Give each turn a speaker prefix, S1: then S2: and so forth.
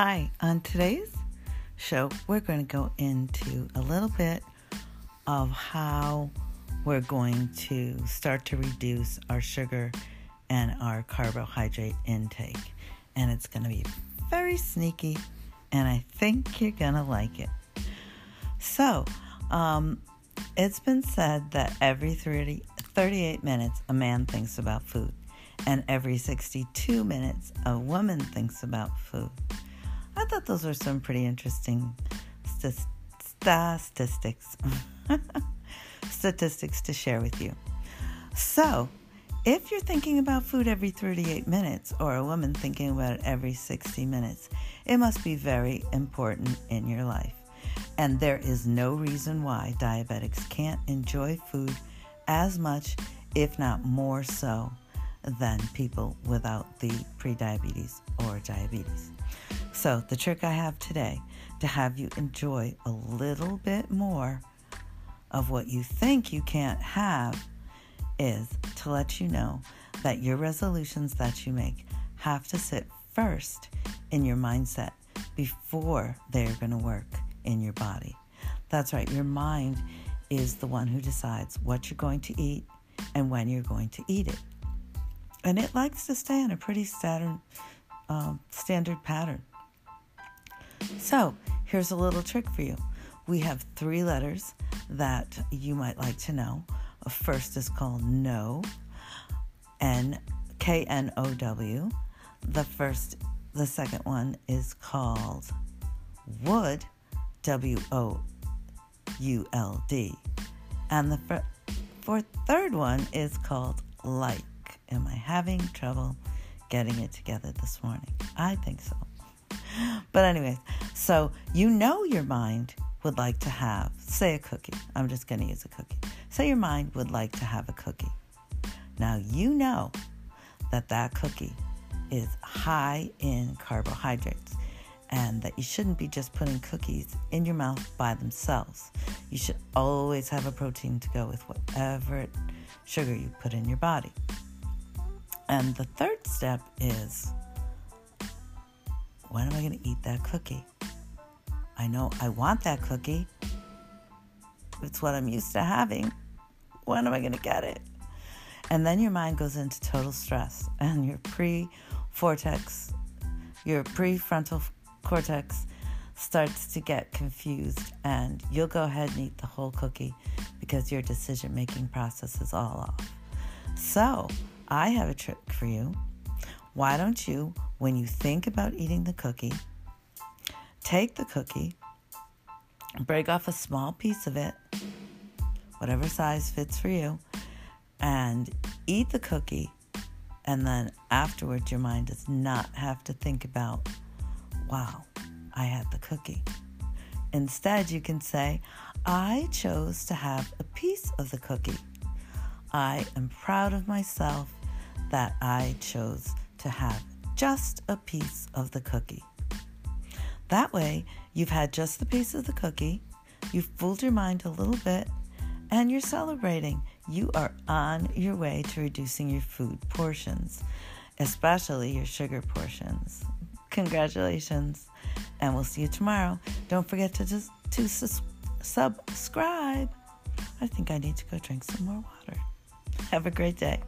S1: Hi, on today's show, we're going to go into a little bit of how we're going to start to reduce our sugar and our carbohydrate intake. And it's going to be very sneaky, and I think you're going to like it. So, um, it's been said that every 30, 38 minutes a man thinks about food, and every 62 minutes a woman thinks about food. I thought those were some pretty interesting st- statistics. statistics to share with you. So, if you're thinking about food every 38 minutes or a woman thinking about it every 60 minutes, it must be very important in your life. And there is no reason why diabetics can't enjoy food as much, if not more so, than people without the prediabetes or diabetes. So, the trick I have today to have you enjoy a little bit more of what you think you can't have is to let you know that your resolutions that you make have to sit first in your mindset before they're going to work in your body. That's right, your mind is the one who decides what you're going to eat and when you're going to eat it. And it likes to stay in a pretty standard, um, standard pattern. So, here's a little trick for you. We have three letters that you might like to know. First is called no, N K N O W. The first, the second one is called would, W O U L D, and the fir- for third one is called like. Am I having trouble getting it together this morning? I think so. But, anyways, so you know your mind would like to have, say, a cookie. I'm just going to use a cookie. Say your mind would like to have a cookie. Now, you know that that cookie is high in carbohydrates and that you shouldn't be just putting cookies in your mouth by themselves. You should always have a protein to go with whatever sugar you put in your body. And the third step is when am I going to eat that cookie? I know I want that cookie. It's what I'm used to having. When am I going to get it? And then your mind goes into total stress, and your pre-cortex, your prefrontal cortex starts to get confused, and you'll go ahead and eat the whole cookie because your decision making process is all off. So, I have a trick for you. Why don't you, when you think about eating the cookie, take the cookie, break off a small piece of it, whatever size fits for you, and eat the cookie. And then afterwards, your mind does not have to think about, wow, I had the cookie. Instead, you can say, I chose to have a piece of the cookie. I am proud of myself that I chose to have just a piece of the cookie. That way, you've had just the piece of the cookie, you've fooled your mind a little bit, and you're celebrating. You are on your way to reducing your food portions, especially your sugar portions. Congratulations, and we'll see you tomorrow. Don't forget to just to sus- subscribe. I think I need to go drink some more water. Have a great day.